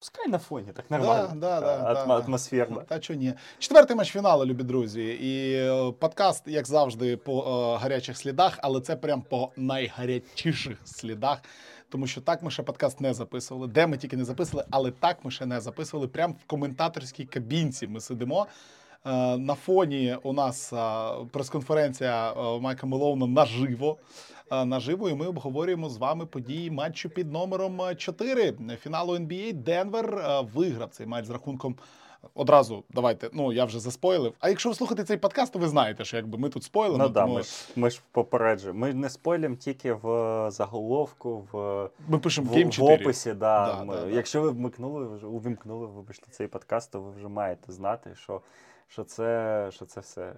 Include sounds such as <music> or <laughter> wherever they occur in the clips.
Пускай на фоні, так нормально. Да, да, да, Атма- да. Атмосферно. Та чого ні. Четвертий матч фіналу, любі друзі. І е, подкаст, як завжди, по е, гарячих слідах, але це прям по найгарячіших слідах. Тому що так ми ще подкаст не записували, де ми тільки не записували, але так ми ще не записували. Прям в коментаторській кабінці ми сидимо. Е, На фоні у нас е, прес-конференція е, Майка Мелоуна наживо. Наживо, і ми обговорюємо з вами події матчу під номером 4 фіналу NBA. Денвер виграв цей матч з рахунком. Одразу давайте. Ну я вже заспойлив. А якщо ви слухаєте цей подкаст, то ви знаєте, що якби ми тут спойлимо. Ну да, тому ми ж, ми ж попереджуємо. Ми не спойлім тільки в заголовку, в, ми пишемо в, Game в описі. Да, Да, ми, да, да. Якщо ви вмикнули, вже увімкнули, вибачте, цей подкаст, то ви вже маєте знати, що, що, це, що це все.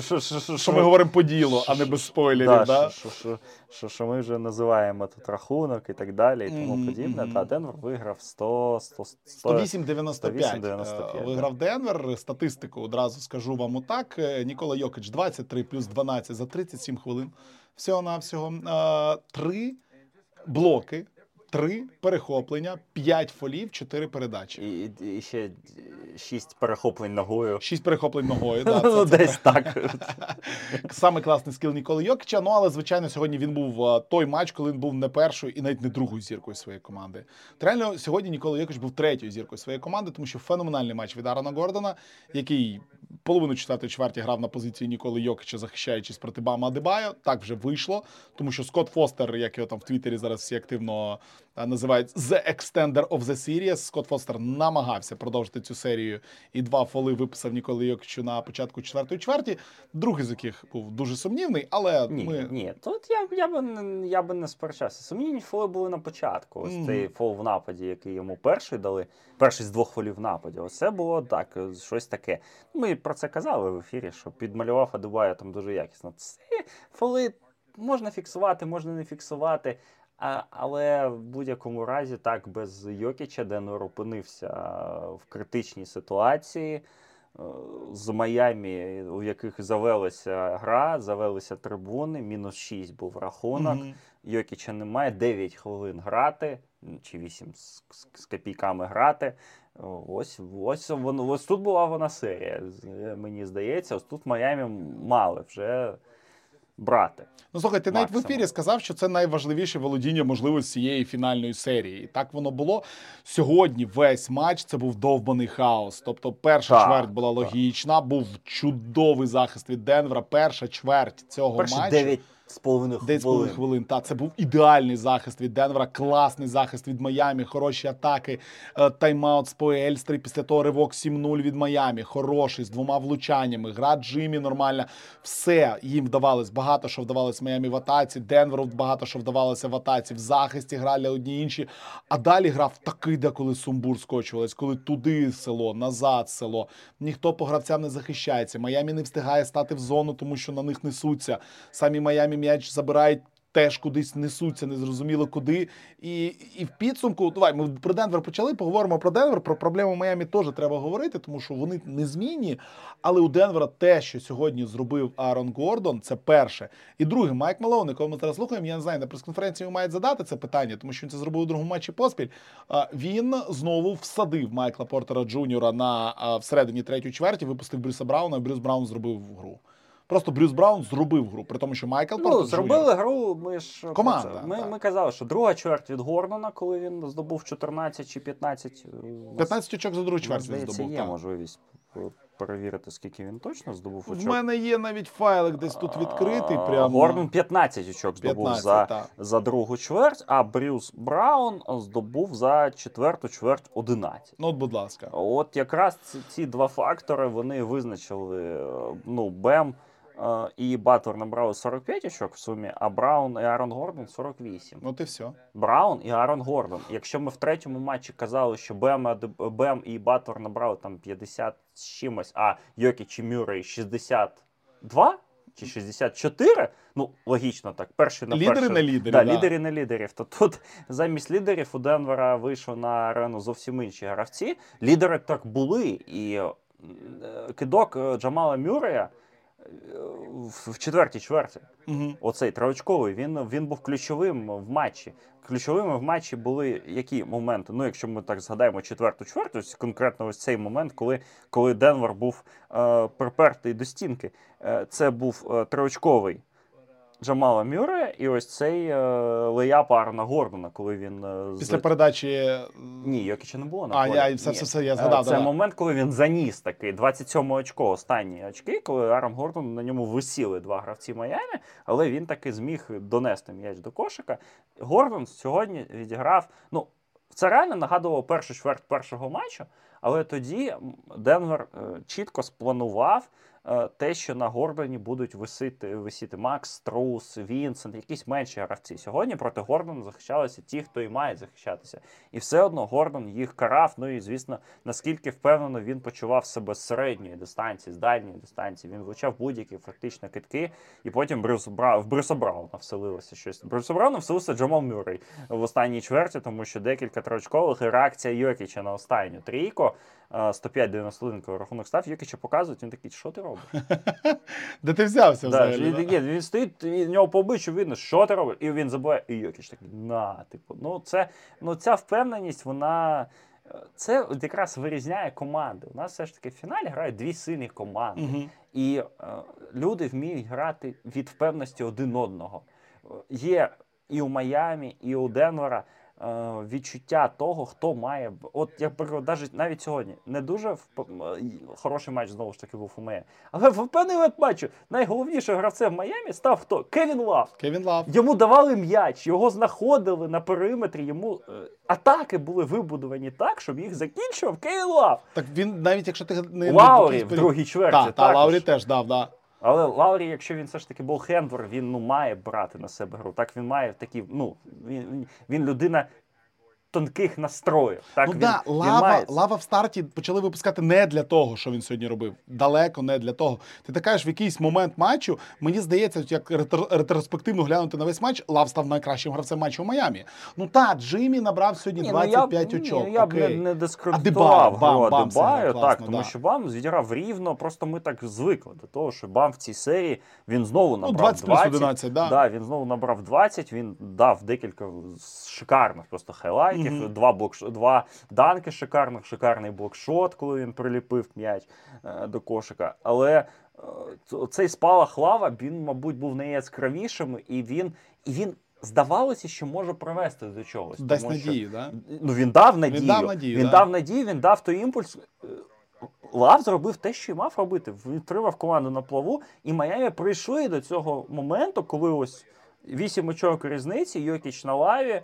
Що, що, ми говоримо по ділу, а не без спойлерів. Да, Да, Що, що, що, ми вже називаємо тут рахунок і так далі, і тому Мгм, подібне. Та Денвер виграв 100, 100, 100 108-95 108-95, е, виграв Денвер. Статистику одразу скажу вам отак. Е, Нікола Йокич 23 плюс 12 за 37 хвилин. Всього навсього. Три блоки, три перехоплення, 5 фолів, 4 передачі. І, і, ще шість перехоплень ногою. Шість перехоплень ногою. Да, <laughs> ну, це десь так. <laughs> Саме класний скіл Ніколи Йокича. Ну але звичайно, сьогодні він був е, той матч, коли він був не першою і навіть не другою зіркою своєї команди. От Реально, сьогодні Нікола Йокич був третьою зіркою своєї команди, тому що феноменальний матч від Арона Гордона, який половину четвертої чверті грав на позиції Ніколи Йокича, захищаючись проти Бама Адебайо. Так вже вийшло, тому що Скотт Фостер, як його там в Твіттері зараз всі активно називають The Extender of the Series, Скотт Фостер намагався продовжити цю серію і два фоли виписав Ніколи Йокичу на початку четвертої чверті. Другий з яких був дуже сумнівний, але Ні, ми ні, тут я, я, би, не- я би не сперечався. Сумнівні фоли були на початку. Ось Мгм. цей фол в нападі, який йому перший дали, перший з двох фолів в нападі. Ось це було так, е, щось таке. Ми про це казали в ефірі, що підмалював Адубая там дуже якісно. Це фоли можна фіксувати, можна не фіксувати. А, але в будь-якому разі, так, без Йокіча Денвер опинився в критичній ситуації. Е, З Майамі, у яких завелася гра, завелися трибуни, мінус 6 був рахунок. Мгм. Йокіча немає, 9 хвилин грати, чи 8 з, з, з копійками грати. Ось, ось, воно, ось тут була вона серія, мені здається. Ось тут Майамі мали вже брати. Ну слухай, ти навіть в ефірі сказав, що це найважливіше володіння можливо з цієї фінальної серії. І так воно було. Сьогодні весь матч це був довбаний хаос. Тобто, перша Так, чверть була так. логічна, був чудовий захист від Денвера. Перша чверть цього Перші матчу. 9 з половиною 9 з половиною хвилин. хвилин. Та це був ідеальний захист від Денвера, класний захист від Майамі, хороші атаки, е, тайм-аут з Поельстри. Після того ривок 7-0 від Майамі. Хороший з двома влучаннями. Гра Джиммі нормальна. Все їм вдавалось. Багато що вдавалось Майамі в атаці. Денверу багато що вдавалося в атаці. В захисті грали одні інші. А далі грав такий, деколи сумбур скочувалась, коли туди село, назад село. Ніхто по гравцям не захищається. Майамі не встигає стати в зону, тому що на них несуться. Самі Майамі м'яч забирають. Теж кудись несуться, незрозуміло куди. І, і в підсумку, давай, ми про Денвер почали, поговоримо про Денвер. Про проблему Майамі теж треба говорити, тому що вони незмінні. Але у Денвера те, що сьогодні зробив Аарон Гордон, це перше. І друге, Майк Малоун, якого ми зараз слухаємо, я не знаю, на прес-конференції мають задати це питання, тому що він це зробив у другому матчі поспіль. Він знову всадив Майкла Портера Джуніора на всередині третьої чверті, випустив Брюса Брауна, і Брюс Браун зробив гру. Просто Брюс Браун зробив гру, при тому, що Майкл Портер Ну, Джуніор- зробили гру. Ми ж Команда, це- Ми, так. ми казали, що друга чверть від Гордона, коли він здобув 14 чи 15. е, 15 очок за другу чверть він здається, здобув. є так. можливість е, перевірити, скільки він точно здобув очок. мене є навіть файлик десь тут відкритий. Прямо Гордон 15 очок здобув 15, за, так. за другу чверть, а Брюс Браун здобув за четверту чверть 11. Ну, от, будь ласка. От якраз ці, ці два фактори вони визначили. е, Ну, Бем е, і Батлер набрали 45 очок в сумі, а Браун і Аарон Гордон 48. От і все. Браун і Аарон Гордон. Якщо ми в третьому матчі казали, що Бем, Бем і Батлер набрали там 50 з чимось, а Йокіч і Мюррей 62 чи 64, ну логічно так. Перший на Лідери перший. на лідері, Да, да. лідери на лідерів. То тут замість лідерів у Денвера вийшов на арену зовсім інші гравці. Лідери так були, і е, кидок е, Джамала Мюррея в четвертій чверті. Угу. Оцей травочковий, він, він був ключовим в матчі. Ключовими в матчі були які моменти? Ну, якщо ми так згадаємо четверту чверту, конкретно ось цей момент, коли коли Денвер був е, припертий до стінки. Е, це був е, триочковий Джамала Мюре, і ось цей е, леяп Арна Гордона, коли він е, Після передачі. Ні, Йокіча не було на А, полі. я все, все, все, я Е, згадав. Це да. момент, коли він заніс такий 27 очко, останні очки, коли Арам Гордон на ньому висіли два гравці Майами, але він таки зміг донести м'яч до кошика. Гордон сьогодні відіграв. Ну, це реально нагадувало першу чверть першого матчу, але тоді Денвер е, чітко спланував. Е, Те, що на Гордоні будуть висіти, висіти Макс, Струс, Вінсент, якісь менші гравці. Сьогодні проти Гордона захищалися ті, хто і має захищатися. І все одно Гордон їх карав. Ну і звісно, наскільки впевнено він почував себе з середньої дистанції, з дальньої дистанції. Він влучав будь-які фактично кидки, і потім Брюс Бра... в Брюса Брауна вселилося щось. Брюса Брауна вселився Джамал Мюррей в останній чверті, тому що декілька триочкових і реакція Йокіча на останню трійку. Е, 105-91, коли рахунок став, Йокіча показують, він такий, що ти робиш? <laughs> Де ти взявся взагалі? він, да? ні, він стоїть, і в нього по обличчю видно, що ти робиш, і він забуває, і Йокіч такий, на, типу, ну це, ну ця впевненість, вона, це якраз вирізняє команди. У нас все ж таки в фіналі грають дві сильні команди. Мгм. І е, люди вміють грати від впевненості один одного. Е, Є і у Майамі, і у Денвера відчуття того, хто має. От, я наприклад, навіть, навіть сьогодні не дуже вп- е, хороший матч знову ж таки був у Майамі. Але в певний момент матчу найголовнішим гравцем Майамі став хто? Кевін Лав. Кевін Лав. Йому давали м'яч, його знаходили на периметрі. Йому е, атаки були вибудовані так, щоб їх закінчував Кевін Лав. Так він, навіть якщо ти не Лаурі в другій чверті. Так, та. Лаурі теж дав, да. Але Лаурі, якщо він все ж таки болхендер, він ну має брати на себе гру. Так він має такі. Ну він, він людина тонких настроїв. Так ну він, да, він лава, має... лава в старті почали випускати не для того, що він сьогодні робив. Далеко не для того. Ти так кажеш, в якийсь момент матчу, мені здається, як ретро- ретроспективно глянути на весь матч, Лав став найкращим гравцем матчу в Майамі. Ну так, Джиммі набрав сьогодні Ні, ну, 25 я, очок. Ні, я б не, не дискредитував Бам, Бам Дебаю, сиграв так, тому да. що Бам відіграв рівно, просто ми так звикли до того, що Бам в цій серії він знову Ну, набрав 20 плюс 11, да. Да, він знову набрав 20, він дав декілька шикарних просто хайлайтів, Мгм. два, блок, два данки шикарних, шикарний блокшот, коли він приліпив м'яч е, до кошика. Але е, цей спалах лава, він, мабуть, був найяскравішим, і він, і він здавалося, що може привести до чогось. Дасть тому що- да? Ну, він дав надію. дав надію, Він да. дав надію, він дав той імпульс. Е, Лав зробив те, що й мав робити. Він тримав команду на плаву, і Майами прийшли до цього моменту, коли ось вісім очок різниці, Йокіч на лаві.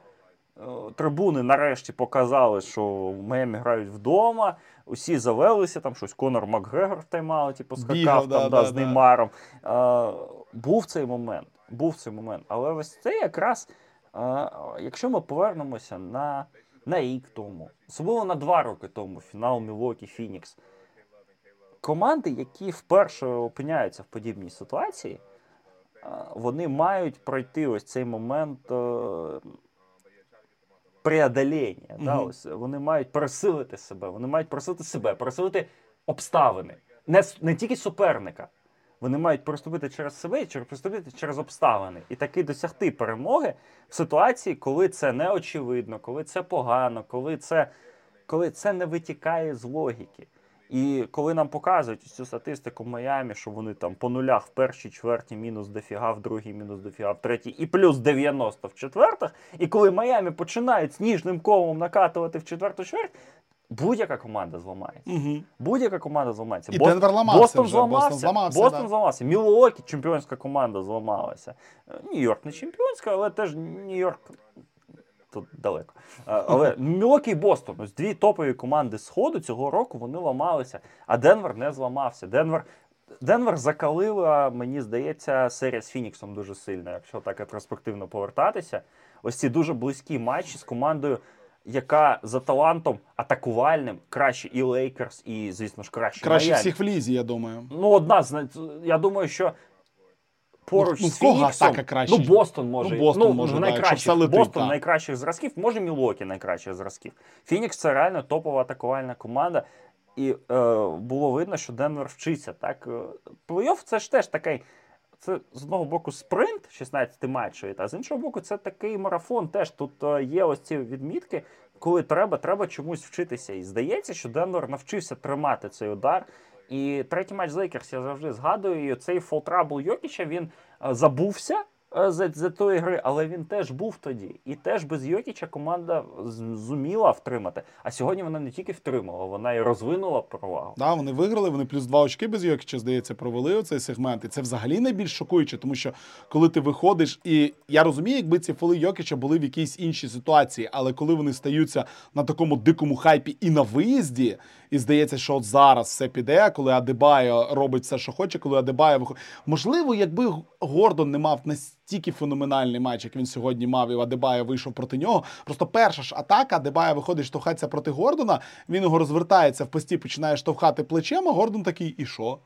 Е, Трибуни нарешті показали, що Майами грають вдома. Усі завелися, там щось Конор Макгрегор в тайм-ауті поскакав Бігав, там, да, да, з да. Неймаром. Е, був цей момент. Був цей момент. Але ось це якраз, е, якщо ми повернемося на, на рік тому, особливо на два роки тому, фінал Мілокі Фінікс. Команди, які вперше опиняються в подібній ситуації, е, вони мають пройти ось цей момент преодоління. Да? Ось вони мають просилити себе, вони мають просити себе, просилити обставини, не, не тільки суперника. Вони мають проступити через себе і проступити через обставини і таки досягти перемоги в ситуації, коли це не очевидно, коли це погано, коли це, коли це не витікає з логіки. І коли нам показують цю статистику в Майамі, що вони там по нулях в першій чверті мінус дофіга, в другій мінус дофіга, в третій і плюс 90 в четвертих, і коли Майамі починають сніжним колом накатувати в четверту чверть, будь-яка команда зламається. Угу. Будь-яка команда зламається. І Бос- Денвер ламався Бостон вже, зламався. Бостон зламався, Бостон да. зламався. Мілуокі, чемпіонська команда зламалася. Е, Нью-Йорк не чемпіонська, але теж Нью-Йорк тут далеко. Е, Але Мілвокі і Бостон, ось дві топові команди Сходу цього року вони ламалися, а Денвер не зламався. Денвер. Денвер закалила, мені здається, серія з Фініксом дуже сильно, якщо так ретроспективно повертатися. Ось ці дуже близькі матчі з командою, яка за талантом атакувальним краще і Лейкерс, і, звісно ж, краще. Краще Майамі. всіх в лізі, я думаю. Ну, одна з я думаю, що поруч Ну, з кого Фініксом, краще? ну Бостон може. Ну, Бостон ну, може, в найкращих, летить, Бостон так. найкращих зразків, може Мілвокі найкращих зразків. Фінікс це реально топова атакувальна команда. І е, було видно, що Денвер вчиться. Так? Плей-офф це ж теж такий. Це з одного боку спринт 16 матчів, а з іншого боку, це такий марафон. Теж тут е, є ось ці відмітки, коли треба, треба чомусь вчитися. І здається, що Денвер навчився тримати цей удар. І третій матч з Лейкерс я завжди згадую. Цей foul trouble Йокіча він е, забувся. Е, за за тої гри, але він теж був тоді. І теж без Йокіча команда зуміла втримати. А сьогодні вона не тільки втримала, вона і розвинула перевагу. Да, вони виграли. Вони плюс два очки без Йокіча, здається, провели оцей сегмент. І це взагалі найбільш шокуюче, тому що коли ти виходиш, і я розумію, якби ці фоли Йокіча були в якійсь іншій ситуації, але коли вони стаються на такому дикому хайпі і на виїзді. І здається, що зараз все піде, коли Адебайо робить все, що хоче, коли Адебайо виходить. Можливо, якби Гордон не мав настільки феноменальний матч, як він сьогодні мав, і Адебайо вийшов проти нього. Просто перша ж атака, Адебайо виходить штовхатися проти Гордона. Він його розвертається в пості, починає штовхати плечем, а Гордон такий, і що?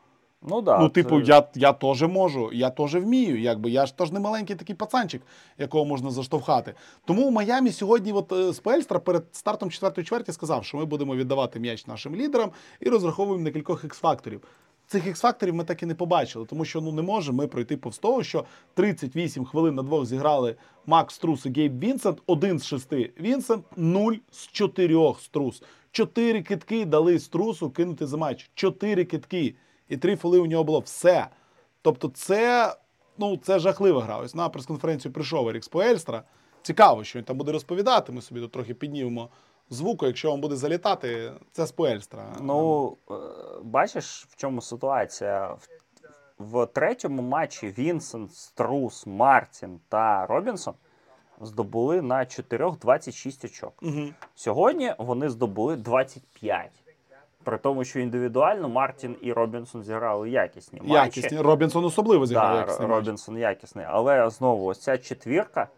Ну, да, ну типу, це... я я теж можу, я теж вмію. Якби я ж теж не маленький такий пацанчик, якого можна заштовхати. Тому у Майамі сьогодні, от е, Спельстра перед стартом четвертої чверті сказав, що ми будемо віддавати м'яч нашим лідерам і розраховуємо на кількох ікс-факторів. Цих ікс-факторів ми так і не побачили, тому що ну не можемо ми пройти повз того, що 38 хвилин на двох зіграли Макс Трус і Гейб Вінсент, один з шести Вінсент, нуль з чотирьох Струс. Чотири китки дали Струсу кинути за матч. Чотири китки і три фоли у нього було все. Тобто, це ну, це жахлива гра. Ось на прес-конференцію прийшов Ерікс Поельстра. Цікаво, що він там буде розповідати. Ми собі тут трохи піднімемо звуку. Якщо вам буде залітати, це з Поельстра. Ну, е, бачиш, в чому ситуація? В третьому матчі Вінсент, Струс, Мартін та Робінсон здобули на 4 26 очок. Угу. Сьогодні вони здобули 25. При тому, що індивідуально Мартін і Робінсон зіграли якісні матчі. Якісні. Робінсон особливо зіграв да, якісні Робінсон якісний. Але знову ось ця четвірка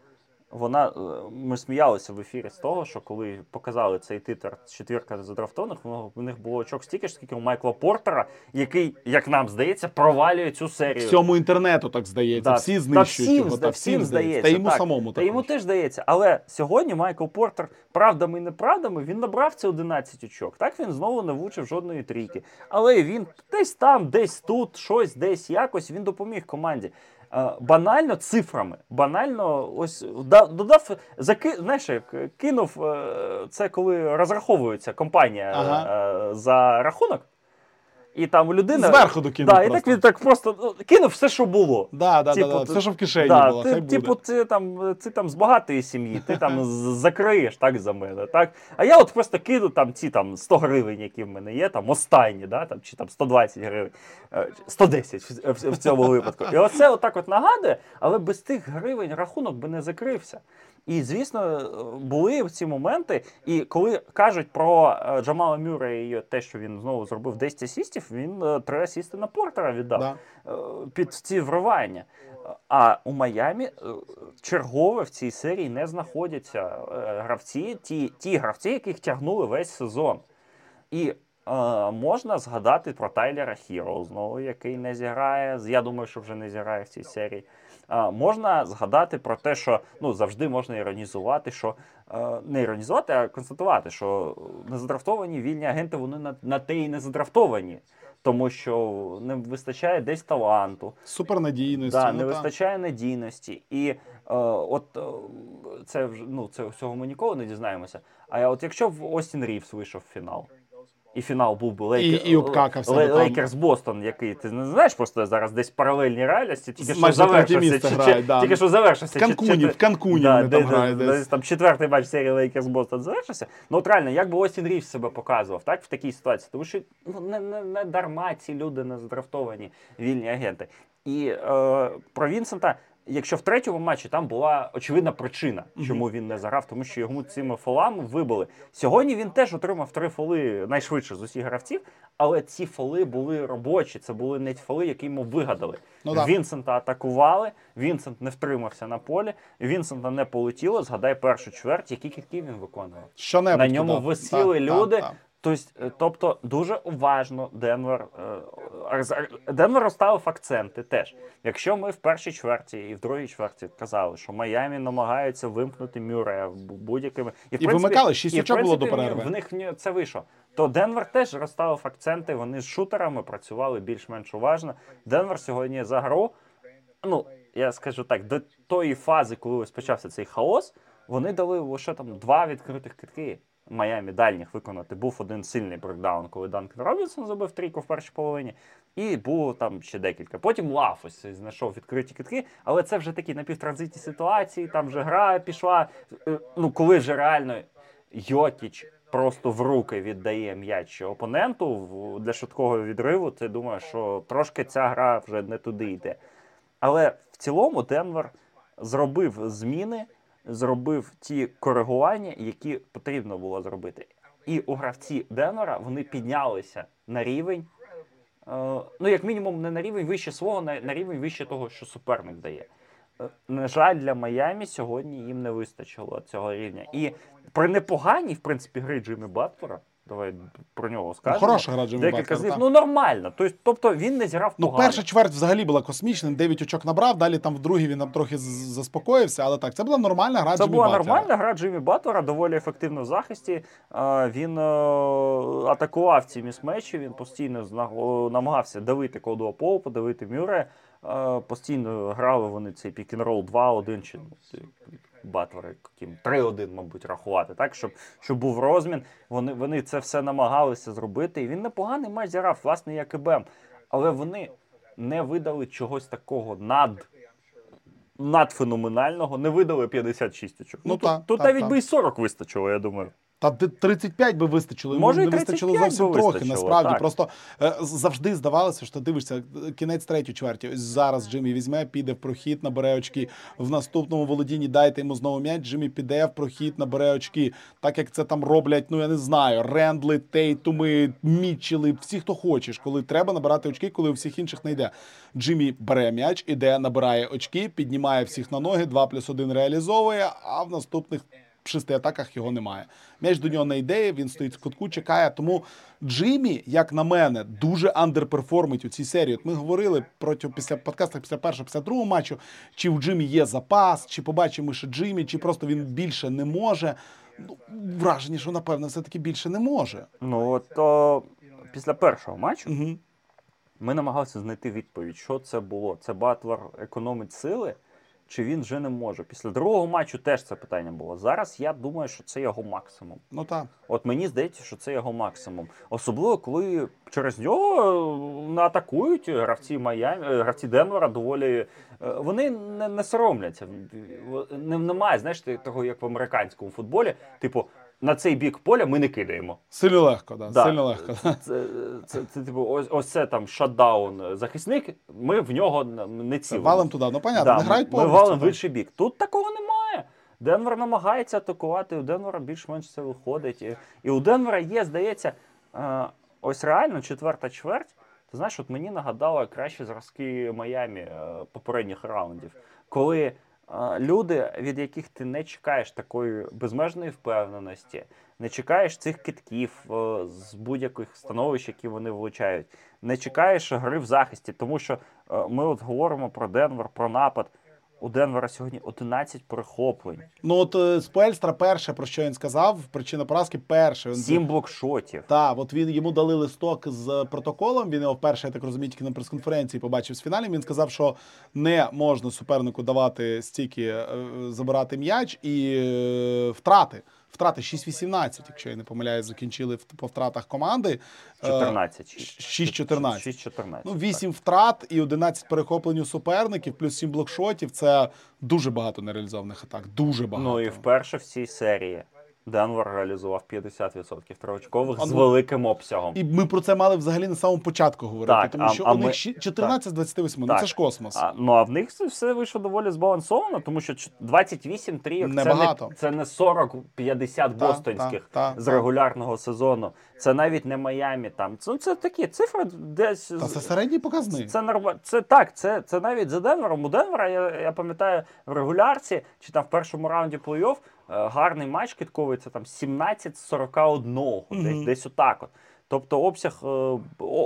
вона е, ми сміялися в ефірі з того, що коли показали цей титр четвірка задрафтованих, у них було очок стільки ж, скільки у Майкла Портера, який, як нам здається, провалює цю серію. Всьому інтернету так здається. Да. Всі знищують всім, його. Та всім здається. Та йому так. самому Та йому теж здається. Але сьогодні Майкл Портер, правдами і неправдами, він набрав ці 11 очок. Так він знову не влучив жодної трійки. Але він десь там, десь тут, щось, десь якось він допоміг команді. Банально цифрами. Банально, ось додав, заки, знаєш, кинув е, це, коли розраховується компанія ага. Е, за рахунок. І там людина зверху докинув. Да, І так він так просто ну, кинув все, що було. Да, да, типу, да, Все, що в кишені да, було. Ти, хай типу, буде. ти там ти там з багатої сім'ї, ти там <laughs> закриєш так за мене. так? А я от просто кину там ці там 100 гривень, які в мене є, там останні, да, там, чи там 120 гривень, 110 в, в, в цьому випадку. І оце отак от нагадує, але без тих гривень рахунок би не закрився. І, звісно, були в ці моменти. І коли кажуть про е, Джамала Мюра і те, що він знову зробив 10 асістів, він е, три асісти на Портера віддав да. Е, під ці вривання. А у Майамі чергове в цій серії не знаходяться гравці, ті ті гравці, яких тягнули весь сезон. І можна згадати про Тайлера Хіро, знову, який не зіграє. Я думаю, що вже не зіграє в цій серії. Можна згадати про те, що ну завжди можна іронізувати, що не іронізувати, а констатувати, що незадрафтовані вільні агенти вони на, на те і не задрафтовані. Тому що не вистачає десь таланту, супернадійності, да, ну, не та. вистачає надійності, і е, от це вже ну це всього ми ніколи не дізнаємося. А от якщо в Остін Рівс вийшов в фінал, і фінал був би Лейкер, і, і обкакався Лейкерс Бостон, який ти не знаєш, просто зараз десь паралельні реальності, тільки що завершився. Грає, да. Тільки що завершився. В Канкуні, в Канкуні да, де, там де, десь. Там четвертий матч серії Лейкерс Бостон завершився. Ну от реально, як би Остін Рівс себе показував, так, в такій ситуації, тому що ну, не, не, не дарма ці люди не задрафтовані вільні агенти. І е, про Вінсента Якщо в третьому матчі там була очевидна причина, чому він не заграв, тому що йому цими фолами вибили. Сьогодні він теж отримав три фоли найшвидше з усіх гравців, але ці фоли були робочі. Це були не фоли, які йому вигадали. Ну, Вінсента атакували. Вінсент не втримався на полі. Вінсента не полетіло. Згадай першу чверть, які кітки він виконував. Що на ньому висіли люди. Так, так. Тобто, тобто дуже уважно Денвер е, Денвер розставив акценти теж. Якщо ми в першій чверті і в другій чверті казали, що Майамі намагаються вимкнути Мюрея будь-якими і, і принципі, вимикали 6 очок було до перерви. В них це вийшло. то Денвер теж розставив акценти. Вони з шутерами працювали більш-менш уважно. Денвер сьогодні за гру. Ну, я скажу так, до тої фази, коли ось почався цей хаос, вони дали лише там два відкритих кидки. Майамі дальніх виконати. Був один сильний breakdown, коли Данкен Робінсон забив трійку в першій половині, і було там ще декілька. Потім Лав ось знайшов відкриті кидки, але це вже такі напівтранзитні ситуації, там вже гра пішла. Е, Ну, коли вже реально Йокіч просто в руки віддає м'яч опоненту для швидкого відриву, ти думаєш, що трошки ця гра вже не туди йде. Але в цілому Денвер зробив зміни, зробив ті коригування, які потрібно було зробити. І у гравці Денвера вони піднялися на рівень. е, Ну, як мінімум, не на рівень вище свого, на рівень вище того, що суперник дає. Е, На жаль, для Майамі сьогодні їм не вистачило цього рівня. І при непоганій, в принципі, гри Джиммі Батлера, давай про нього Ну, скажемо. хороша гра Джиммі Декілька так. Ну нормально. Тобто, тобто він не зіграв Ну, перша чверть взагалі була космічним, 9 очок набрав, далі там в другій він там трохи заспокоївся, але так, це була нормальна гра Це Джиммі була Батлера. нормальна гра Джиммі Батлера, доволі ефективно в захисті. Він е, атакував ці місмечі, він постійно намагався давити Колдуа Поупа, давити Мюре. Постійно грали вони цей пік-н-рол 2-1 чи ну, Батлера, яким 3-1, мабуть, рахувати, так, щоб, щоб був розмін. Вони, вони це все намагалися зробити. І він непоганий матч зіграв, власне, як і Бем. Але вони не видали чогось такого над надфеноменального, не видали 56 очок. Ну, Ну, та, тут, тут та, навіть та. би і 40 вистачило, я думаю. Та ди- 35 би вистачило. йому Може, не вистачило зовсім трохи. вистачило, Насправді так. просто е, завжди здавалося, що дивишся е, кінець третьої чверті. Ось зараз Джиммі візьме, піде в прохід, набере очки. В наступному володінні дайте йому знову м'яч. Джиммі піде в прохід, набере очки. Так як це там роблять, ну я не знаю, Рендли, Тейтуми, Мітчели, всі, хто хочеш, коли треба набирати очки, коли у всіх інших не йде. Джиммі бере м'яч, іде, набирає очки, піднімає всіх на ноги, 2 плюс 1 реалізовує, а в наступних в шести атаках його немає. М'яч до нього не йде, він стоїть в кутку, чекає. Тому Джиммі, як на мене, дуже андерперформить у цій серії. От ми говорили протягом після подкасту, після першого, після другого матчу, чи у Джиммі є запас, чи побачимо, що Джиммі, чи просто він більше не може. Ну, враження, що напевно, все-таки більше не може. Ну, от о, після першого матчу Угу. ми намагалися знайти відповідь, що це було. Це Батлер економить сили, чи він вже не може. Після другого матчу теж це питання було. Зараз я думаю, що це його максимум. Ну так. От мені здається, що це його максимум. Особливо, коли через нього е, наатакують гравці Майамі, е, гравці Денвера доволі. е, Вони не, не соромляться. Немає, знаєш, того, як в американському футболі. Типу, на цей бік поля ми не кидаємо. Сильно легко, да. Да. Сильно легко. Це, це, це, це, типу, ось, ось це там шатдаун захисник, ми в нього не цілимо. валим туди. Ну, понятно, Да, не грають ми повністю. валимо в інший бік. Тут такого немає. Денвер намагається атакувати, у Денвера більш-менш це виходить. І, і у Денвера є, здається, е, ось реально четверта чверть. Ти знаєш, от мені нагадало кращі зразки Майамі е, попередніх раундів, коли е, люди, від яких ти не чекаєш такої безмежної впевненості, не чекаєш цих китків е, з будь-яких становищ, які вони влучають, не чекаєш гри в захисті, тому що е, ми от говоримо про Денвер, про напад. У Денвера сьогодні 11 перехоплень, Ну от е, Спельстра перше, про що він сказав, причина поразки перше. Він Сім блокшотів. Так, от він йому дали листок з протоколом. Він його вперше, я так розумію, тільки на прес-конференції побачив з фіналів. Він сказав, що не можна супернику давати стільки е, забирати м'яч і е, втрати. Втрати 6-18, якщо я не помиляюсь, закінчили по втратах команди. Е, 14. 6-14. 6-14. Ну, 8 втрат і 11 перехоплень у суперників, плюс 7 блокшотів. Це дуже багато нереалізованих атак. Дуже багато. Ну і вперше в цій серії Денвер реалізував 50% триочкових А з ну- великим обсягом. І ми про це мали взагалі на самому початку говорити, Так, тому що а у них ми- щі- 14 з 28, ну Так. це ж космос. А, ну а в них все вийшло доволі збалансовано, тому що ч- 28 трійок це Небагато. не, це не 40-50 бостонських та, та, з та. регулярного сезону. Це навіть не Майамі. Там це, це такі цифри десь. Та це середній показник. Це норма... Це так, це, це навіть за Денвером. У Денвера, я, я пам'ятаю, в регулярці чи там в першому раунді плей-офф гарний матч китковується там 17-41, десь, десь отак от. Тобто обсяг, е,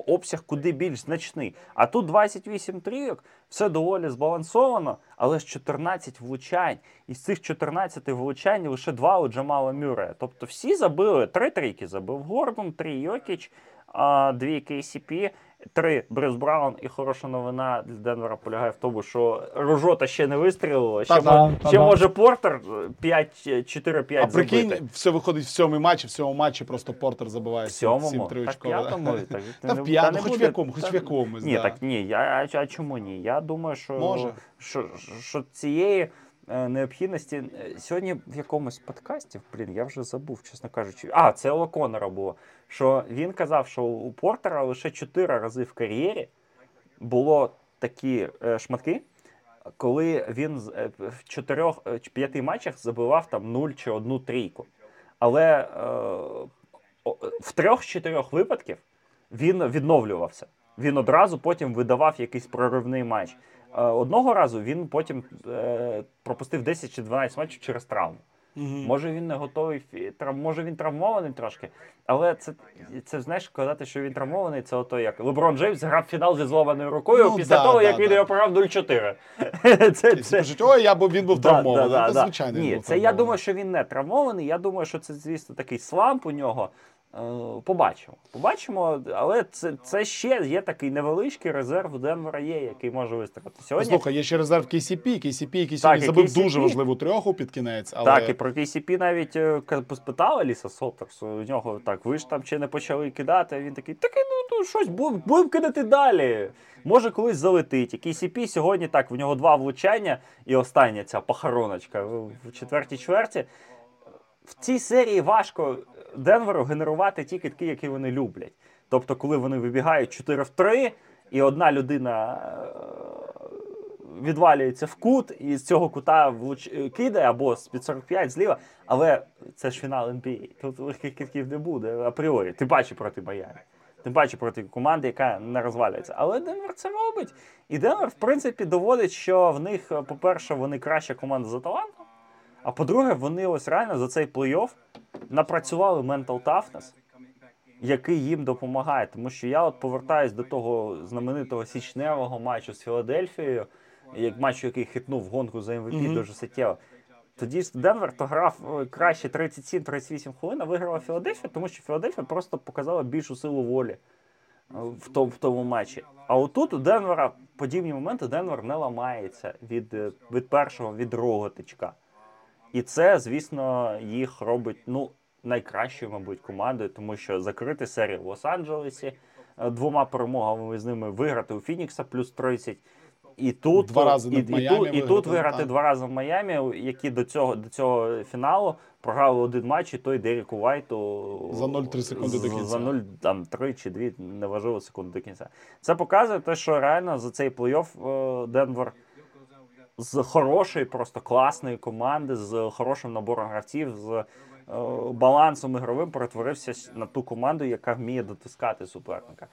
обсяг куди більш значний. А тут 28 трійок, все доволі збалансовано, але ж 14 влучань. І з цих 14 влучань лише два у Джамала Мюрея. Тобто всі забили, три трійки забив Гордон, три Йокіч, дві KCP, три Брюс Браун. І хороша новина для Денвера полягає в тому, що Рожота ще не вистрілила. Ще, Та-да, мо- ще та-да. може Портер 5-4-5 А прикинь, все виходить в сьомий матч, і в цьому матчі просто Портер забиває В сім сьомому, так п'ятому. <laughs> Так, Та не- в п'ятому, не хоч в буде. якому, хоч в Та- якомусь. Ні, да. так ні. Я, а, а чому ні? Я думаю, що, Може. що, що цієї е, необхідності е, сьогодні в якомусь подкасті, блін, я вже забув, чесно кажучи. А, це у Конора було. Що він казав, що у Портера лише чотири рази в кар'єрі було такі е, шматки, коли він е, в чотирьох е, чи п'яти матчах забивав там нуль чи одну трійку. Але е, в трьох з чотирьох випадків він відновлювався. Він одразу потім видавав якийсь проривний матч. Е, Одного разу він потім е, пропустив 10 чи 12 матчів через травму. Мгм. Може він не готовий, може він травмований трошки, але це, це знаєш, казати, що він травмований, це ото як Леброн Джеймс грав фінал зі зломаною рукою Ну, після да, того, да, як він його програв 0-4. <laughs> це, всі ой, я бо він був травмований. Да, да, да. звичайно, Ні, це я думаю, що він не травмований. Я думаю, що це, звісно, такий сламп у нього. Е, Побачимо. Побачимо, але це, це ще є такий невеличкий резерв Денвера є, який може вистрілити. Сьогодні Слухай, є ще резерв KCP, KCP, який Так, забив KCP. дуже важливу трьоху під кінець, але Так, і про KCP навіть е, поспитала Ліса Солтакс, у нього так, ви ж там ще не почали кидати, а він такий, такий, ну, ну щось будемо будем кидати далі. Може, колись залетить. І KCP сьогодні так, в нього два влучання, і остання ця похороночка в в четвертій чверті. В цій серії важко Денверу генерувати ті китки, які вони люблять. Тобто, коли вони вибігають 4 в 3, і одна людина е, відвалюється в кут, і з цього кута влуч... е, кидає або з під 45 зліва. Але це ж фінал NBA. Тут легких китків не буде апріорі. Ти бачиш проти Майами. Тим паче проти команди, яка не розвалюється. Але Денвер це робить. І Денвер, в принципі, доводить, що в них, е, по-перше, вони краща команда за талантом. А по-друге, вони ось реально за цей плей-офф напрацювали mental toughness, який їм допомагає. Тому що я от повертаюсь до того знаменитого січневого матчу з Філадельфією, як матчу, який хитнув гонку за MVP Мгм. дуже суттєво. Тоді Денвер то грав е, краще 37-38 хвилин, а виграла Філадельфія, тому що Філадельфія просто показала більшу силу волі е, в тому, в тому матчі. А отут у Денвера подібні моменти Денвер не ламається від, е, від першого, від другого тичка. І це, звісно, їх робить ну, найкращою, мабуть, командою, тому що закрити серію в Лос-Анджелесі е, двома перемогами з ними виграти у Фінікса плюс 30. І тут, Два рази і, і, тут, і тут виграти, так. два рази в Майамі, які до цього, до цього фіналу програли один матч, і той Деріку Вайту За 0,3 секунди до кінця. За 0, там, 3 чи 2, неважливо, секунди до кінця. Це показує те, що реально за цей плей-офф е, Денвер з хорошої, просто класної команди, з хорошим набором гравців, з е, балансом ігровим перетворився на ту команду, яка вміє дотискати суперника.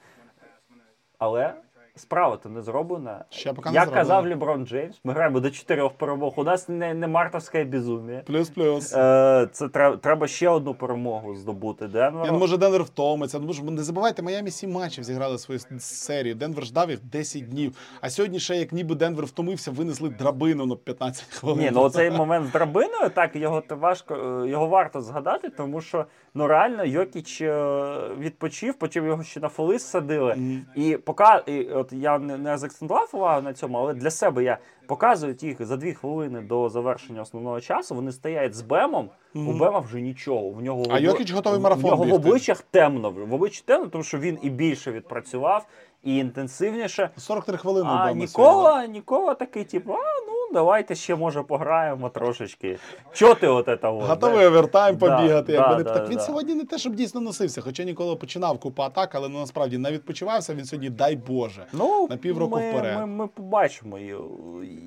Але справа то не зроблена. Ще поки не Як зроблено. казав Ліброн Джеймс, ми граємо до чотирьох перемог. У нас не, не мартовское безумие. плюс-плюс. Е, це треба, треба ще одну перемогу здобути Денверу. Я, ну, може, Денвер втомиться. Ну, може, не забувайте, Майамі сім матчів зіграли свою серію. Денвер ждав їх 10 днів. А сьогодні ще, як ніби Денвер втомився, винесли драбину на 15 хвилин. Ні, ну цей момент з драбиною, так його важко, е, його варто згадати, тому що ну реально Йокіч е, відпочив, потім його ще на фолис садили. І пока і от я не, не заакцентував увагу на цьому, але для себе я показую їх за дві хвилини до завершення основного часу. Вони стоять з Бемом. У Бема вже нічого. В нього А Йокіч готовий в нього бігти. в обличчях темно. В обличчі темно, тому що він і більше відпрацював, і інтенсивніше. 43 хвилини. А. Нікола, Нікола такий, типу, а давайте ще може пограємо трошечки. Чо ти от це от? Готовий овертайм побігати. да, якби не да, так. Він сьогодні не те, щоб дійсно носився. Хоча Нікола починав купу атак, але ну, насправді не відпочивався. Він сьогодні, дай Боже. Ну, на півроку ми, вперед. Ми, ми побачимо,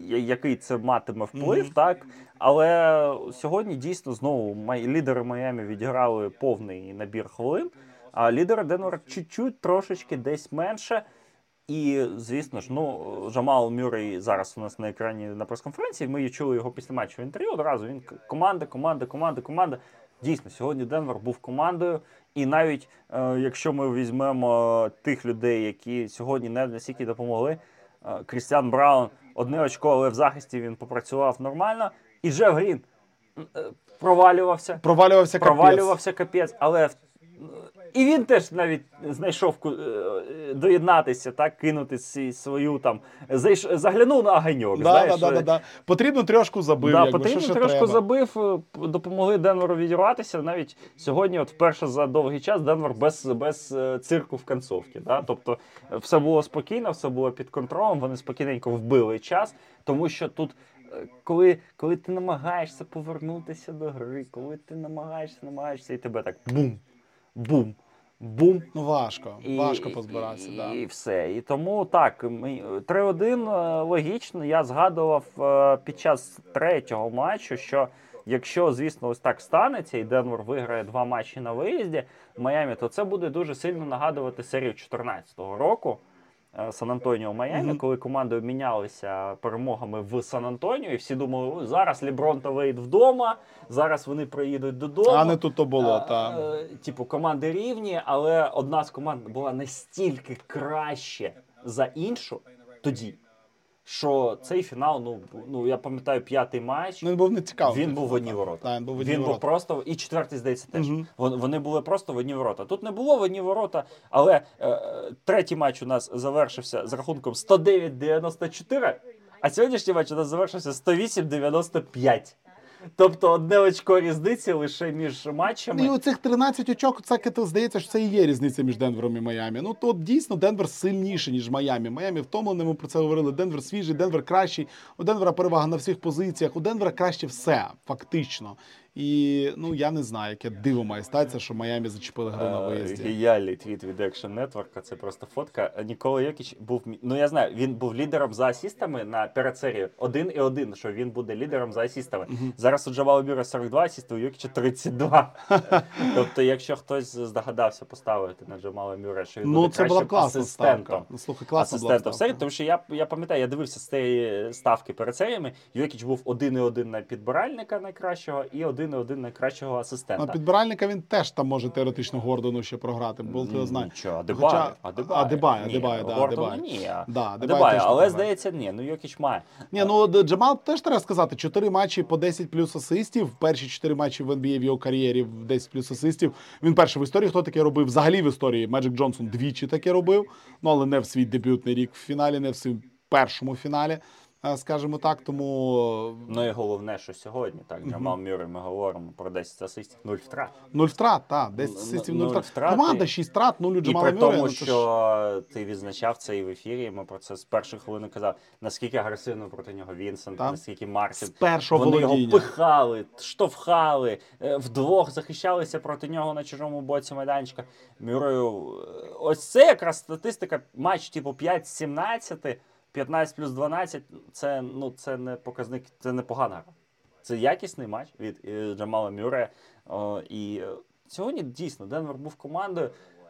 який це матиме вплив, Мгм. так. Але сьогодні дійсно знову май- лідери Маямі відіграли повний набір хвилин, а лідери Денвера чуть-чуть трошечки десь менше. І, звісно ж, ну, Джамал Мюррей зараз у нас на екрані на прес-конференції. Ми чули його після матчу інтерв'ю. Одразу він команда, команда, команда, команда. Дійсно, сьогодні Денвер був командою. І навіть е, якщо ми візьмемо тих людей, які сьогодні не настільки допомогли, е, Крістіан Браун одне очко, але в захисті він попрацював нормально. І Джеф Грін е, провалювався Провалювався капець. провалювався капець, але в- і він теж навіть знайшов е, доєднатися, так, кинути свою там. зайш... Заглянув на огоньок. Да, знаєш, да, да, да, да. Потрібно трьошку забив. Да, якби, потрібно що ще трошки треба. забив, е, допомогли Денверу відірватися. Навіть сьогодні, от вперше за довгий час, Денвер без, без е, цирку в концовці. Да? Тобто е, все було спокійно, все було під контролем, вони спокійненько вбили час, тому що тут. е, Коли, коли ти намагаєшся повернутися до гри, коли ти намагаєшся, намагаєшся, і тебе так бум, бум, бум, Ну важко, і, важко позбиратися. і, да. і все. І тому так, 3-1 е, логічно. Я згадував е, під час третього матчу, що якщо, звісно, ось так станеться, і Денвер виграє два матчі на виїзді в Майамі, то це буде дуже сильно нагадувати серію 2014 року. Е, Сан-Антоніо Майами, mm -hmm. коли команди обмінялися перемогами в Сан-Антоніо, і всі думали, зараз Ліброн та Вейд вдома, зараз вони приїдуть додому. А не тут то було, А, та. е, Типу, команди рівні, але одна з команд була настільки краще за іншу тоді, що цей фінал, ну, ну я пам'ятаю, п'ятий матч. Ну, він був не цікавий. Він був в одні ворота. Так, він був в одні Він був просто і четвертий, здається, теж. Угу. Вони були просто в одні ворота. Тут не було в одні ворота, але е, третій матч у нас завершився з рахунком 109-94, а сьогоднішній матч у нас завершився 108-95. Тобто одне очко різниці лише між матчами. І у цих 13 очок, це здається, що це і є різниця між Денвером і Майами. Ну то дійсно Денвер сильніший, ніж Майами. Майамі втомлений, ми про це говорили. Денвер свіжий, Денвер кращий. У Денвера перевага на всіх позиціях. У Денвера краще все, фактично. І ну я не знаю, яке диво має статися, що Майамі зачепили гру на Е, виїзді. Геніальний твіт від Action Network, це просто фотка. Нікола Йокіч був ну я знаю, він був лідером за асістами на перед серією. Один і один, що він буде лідером за асістами. Зараз у Джамала Бюра 42 асісти, у Йокіча 32. <laughs> тобто, якщо хтось здогадався поставити на Джамала Мюра, що він Ну буде це була кращим асистентом. Ну, слухай, класна Асистентом серії, тому що я, я пам'ятаю, я дивився з цієї ставки перед серіями. Йокіч був один і один на підбиральника найкращого і один і один найкращого асистента. Ну, підбиральника він теж там може теоретично Гордону ще програти, бо ти знає. Нічого, Адебаю, Хоча- Адебаю. Адебаю, Ні, Адебаю, да, Гордона Адебаю. ні, Да, Адебаю, точно але Адебаю. здається, ні, ну Йокіч має. Ні, ну Д- Джамал теж треба сказати. Чотири матчі по 10 плюс асистів. Перші чотири матчі в NBA в його кар'єрі в 10 плюс асистів. Він перший в історії, хто таке робив. Взагалі в історії Меджик Джонсон двічі таке робив. Ну але не в свій дебютний рік в фіналі, не в своєму першому фіналі, е, скажімо так. Тому Ну і головне, що сьогодні, так, Джамал Мюррей, ми говоримо про 10 асистів, 0 втрат. нуль втрат, так, 10 Ну, асистів, нуль нуль втрат. втрат Команда і- 6 втрат, нуль у І при Мюррея. тому, ну, що ти відзначав це і в ефірі, ми про це з першої хвилини казав, наскільки агресивно проти нього Вінсент, Так. наскільки Мартін. З першого Вони його пихали, штовхали, е, вдвох захищалися проти нього на чужому боці майданчика. Мюрею, е, ось це якраз статистика, матч типу 5-17, 15 плюс 12, це, ну, це не показник, це не погана гра. Це якісний матч від е, Джамала Мюрея. О, і е, сьогодні дійсно Денвер був командою.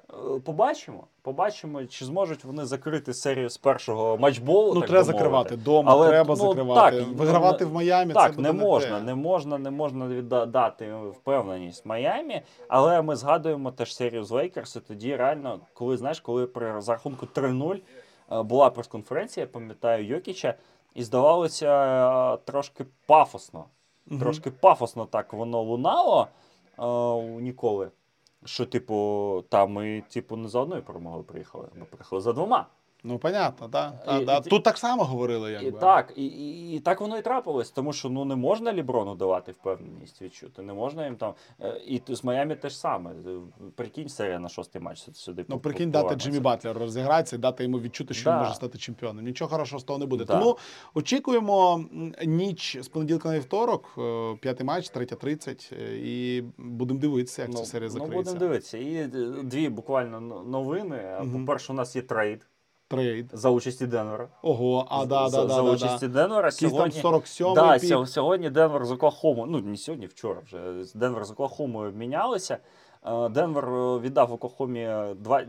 Е, Побачимо, побачимо, чи зможуть вони закрити серію з першого матчболу. Ну, так треба закривати дома, Але, треба ну, закривати. так, Вигравати в Майамі Так, це буде не можна, те. не можна, не можна віддати впевненість Майамі, але ми згадуємо теж серію з Лейкерс, і тоді реально, коли знаєш, коли при за рахунку 3-0 е, була прес-конференція, я пам'ятаю Йокіча, і здавалося е, трошки пафосно. Трошки пафосно так воно лунало е, Ніколи. Що, типу, там ми, типу, не за одною перемогою приїхали, ми приїхали за двома. Ну, понятно, так. Та, І- та. і- Тут так само говорили, якби. І так, і, і, і так воно і трапилось, тому що ну не можна Ліброну давати впевненість відчути. Не можна їм там. е, І з Майамі теж саме. Прикинь, серія на шостий матч сюди-. Ну, прикинь, дати. Джиммі Батлер розігратися дати йому відчути, що Да. він може стати чемпіоном. Нічого хорошого з того не буде. Да. Тому очікуємо ніч з понеділка на вівторок, е, п'ятий матч, третя 30, е, і будемо дивитися, як ця серія ну, закриється. будемо дивитися. І дві буквально новини. Мгм. По-перше, у нас є trade Trade. за участі Денвера. Ого, а да, за, да, да, за да, участі да. Денвера. Сьогодні 47 Да, pick. сьогодні Денвер з Оклахомою, ну не сьогодні, вчора вже Денвер з Оклахомою обмінялися. Е, Денвер е, віддав Оклахомі два,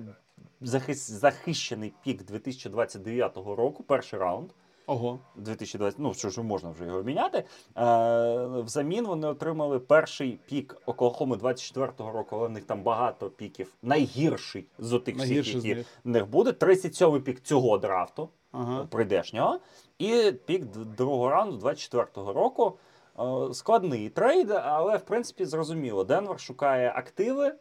захищений пік 2029 року, перший раунд. Ого. 2020, ну що ж можна вже його міняти. Е, взамін вони отримали перший пік Оклахоми 24-го року, але в них там багато піків. Найгірший з отих всіх, які в них буде. 37-й пік цього драфту, Ага. прийдешнього, і пік другого раунду 24-го року. Е, складний трейд, але в принципі зрозуміло. Денвер шукає активи, е,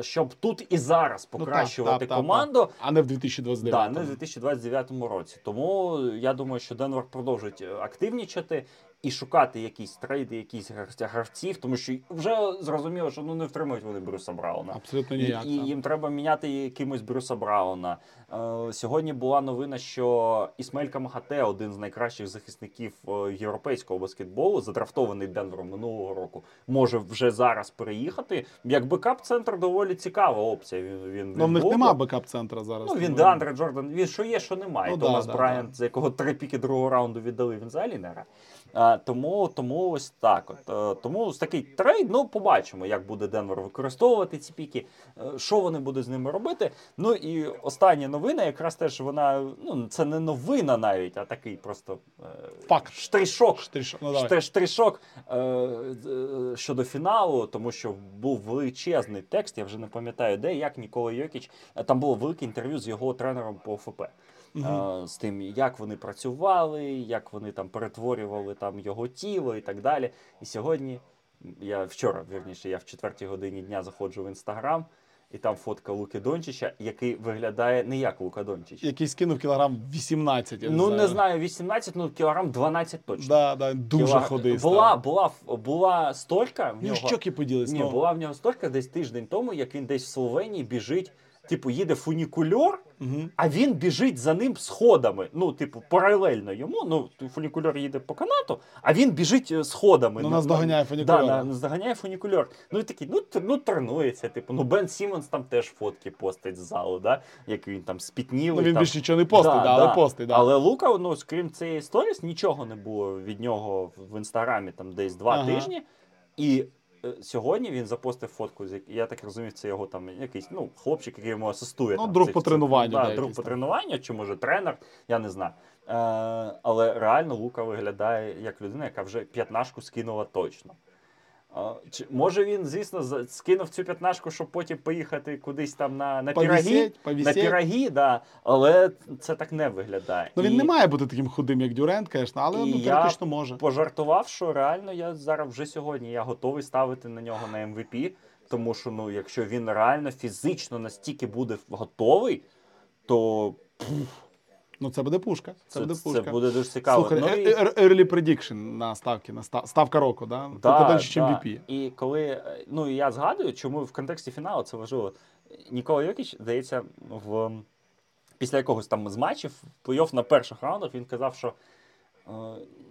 щоб тут і зараз Ну, так, покращувати так, так, команду. так. А не в 2029. Да, не в 2029 році. Тому я думаю, що Денвер продовжить е, активнічати і шукати якісь трейди, якісь гравців, тому що вже зрозуміло, що ну не втримують вони Брюса Брауна. Абсолютно І, ніяк. і так. їм треба міняти якимось Брюса Брауна. Е, сьогодні була новина, що Ісмаель Камагате, один з найкращих захисників е, європейського баскетболу, задрафтований Денвером минулого року, може вже зараз переїхати. Як backup-центр доволі цікава опція. Він, він Ну, в них нема backup-центра зараз. Ну, він Деандре Джордан, він що є, що немає. Ну, Томас да, Брайант, да. за якого три піки другого раунду віддали, він взагалі не грає. А, тому, тому ось так. От. Е, Тому ось такий трейд. Ну, побачимо, як буде Денвер використовувати ці піки, е, що вони будуть з ними робити. Ну і остання новина, якраз теж вона, ну, це не новина навіть, а такий просто е, Факт. штришок. Штриш- Ну, давай. Штришок е, е, щодо фіналу, тому що був величезний текст, я вже не пам'ятаю де, як Нікола Йокіч. е, Там було велике інтерв'ю з його тренером по ФП. Е, з тим, як вони працювали, як вони там перетворювали там його тіло і так далі. І сьогодні, я вчора, вірніше, я в четвертій годині дня заходжу в інстаграм, і там фотка Луки Дончича, який виглядає не як Лука Дончич. Який скинув кілограм 18. Я Ну не знаю, 18, ну кілограм 12 точно. Да, да, дуже Кіло- ходий. Була, була, була столька в Ну, нього. щоки поділись. Ні, ну. була в нього столька десь тиждень тому, як він десь в Словенії біжить. Типу, їде фунікульор, Мгм. а він біжить за ним сходами. Ну, типу, паралельно йому. Ну, фунікульор їде по канату, а він біжить е, сходами. Ну, На- наздоганяє на- фунікульора. Да, на- наздоганяє фунікульор. Ну і такий, ну, ну тренується. Типу, ну Бен Сіммонс там теж фотки постить з залу, да? як він там спітнілий. Ну, він там. більш нічого не постить, да, але постить. Да. Але Лука, ну, крім цієї сторіс, нічого не було від нього в інстаграмі там десь два Ага. тижні. І сьогодні він запостив фотку, я так розумію, це його там якийсь ну, хлопчик, який йому асистує. Ну, там, друг цих- по тренуванню, Да, да, друг по тренуванню, чи може тренер, я не знаю. Е, але реально Лука виглядає як людина, яка вже п'ятнашку скинула точно. А, чи, може він, звісно, скинув цю п'ятнашку, щоб потім поїхати кудись там на, на пірагі. Повісіть, На пірагі, да, але це так не виглядає. Ну він І не має бути таким худим, як Дюрент, звісно, але ну, теоретично може. Пожартував, що реально я зараз вже сьогодні я готовий ставити на нього на MVP, тому що ну, якщо він реально фізично настільки буде готовий, то Ну це буде пушка. Це, це, буде це буде дуже цікаво. Слухай, Ну, е- і- е- early prediction на ставки, на став, ставка року, да? Да, Дончич да. MVP. І коли е, ну я згадую, чому в контексті фіналу це важливо. Нікола Йокіч, здається, в після якогось там з матчів плей-офф на перших раундах він казав, що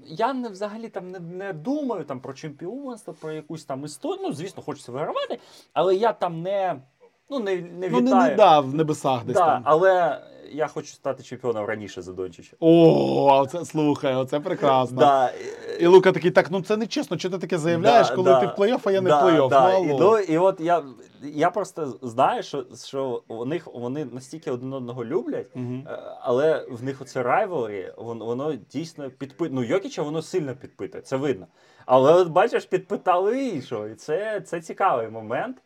я не взагалі там не, не думаю там про чемпіонство, про якусь там історію. Ну, звісно, хочеться вигравати, але я там не, ну, не, не Ну вітаю. не, не да, в небесах десь да, там. але я хочу стати чемпіоном раніше за Дончича. О, а оце слухай, оце прекрасно. Да, І Лука такий, так ну це не чесно, що ти таке заявляєш, Да, коли да. ти в плей-офф, а я не Да, в плей-офф. да. Мало. І, ну, і от я, я просто знаю, що, що у них вони настільки один одного люблять, е, але в них оце райвелрі, воно, воно дійсно підпитує. Ну, Йокіча воно сильно підпитує, це видно. Але от бачиш, підпитали іншого. І це, це цікавий момент.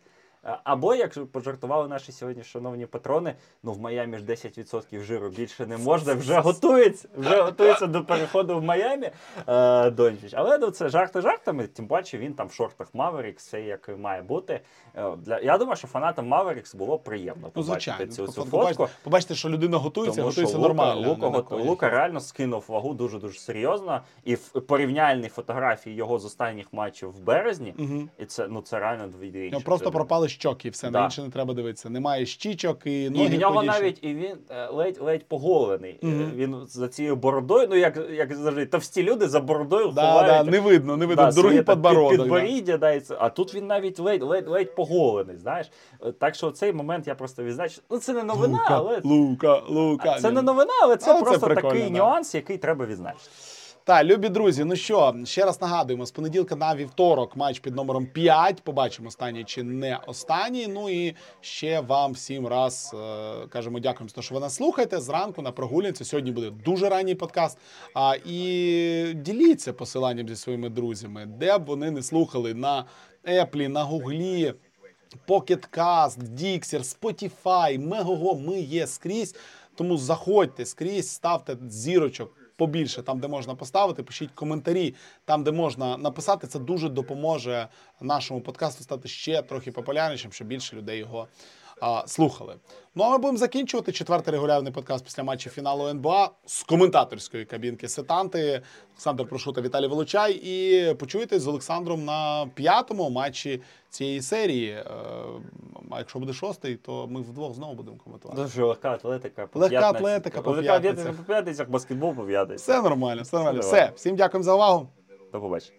Е, Або, як пожартували наші сьогодні шановні патрони, ну в Майамі ж 10% жиру більше не можна, вже готується, вже готується до переходу в Майамі е, Дончич. Але ну, це жарти жартами, тим паче він там в шортах Mavericks, все як має бути. Е, Для, я думаю, що фанатам Mavericks було приємно Ну, звичайно. цю, цю фотку. побачите, що людина готується, Тому що готується Лука, нормально. Лука, а не на гот- колі. Лука реально скинув вагу дуже дуже серйозно. І в порівняльні фотографії його з останніх матчів в березні. Мгм. І це ну це реально дві нього просто пропали щоки, і все, Да. на інше не треба дивитися. Немає щічок і І в нього ходячі. навіть і він е, ледь ледь поголений. Мгм. Він за цією бородою. Ну як як завжди, товсті люди за бородою Да, ховають. да, не видно, не видно. Да, Другий своє там подбородок. Під, да. підборіддя, да, а тут він навіть ледь, ледь, ледь поголений, знаєш. Е, Так що цей момент я просто відзначив. Ну, це не новина, Лука, але Лука, Лука. це не новина, але це це просто прикольно, такий да. нюанс, який треба відзначити. Так, любі друзі, ну що, ще раз нагадуємо, з понеділка на вівторок матч під номером 5. Побачимо останній чи не останній. Ну і ще вам всім раз е, кажемо дякуємо що ви нас слухаєте. Зранку на прогулянці. Сьогодні буде дуже ранній подкаст. А, і діліться посиланням зі своїми друзями, де б вони не слухали на Apple, на Гуглі. Cast, Dixer, Spotify, Megogo, ми є скрізь. Тому заходьте скрізь, ставте зірочок побільше там, де можна поставити, пишіть коментарі там, де можна написати. Це дуже допоможе нашому подкасту стати ще трохи популярнішим, щоб більше людей його а, слухали. Ну а ми будемо закінчувати четвертий регулярний подкаст після матчу фіналу НБА з коментаторської кабінки Сетанти. Олександр Прошута, Віталій Волочай. І почуєтесь з Олександром на п'ятому матчі цієї серії. Е, А якщо буде шостий, то ми вдвох знову будемо коментувати. Дуже легка атлетика. по Легка атлетика по п'ятницях. по п'ятницях, баскетбол по п'ятницях. Все нормально, все нормально. Все, всім дякуємо за увагу. До побачення.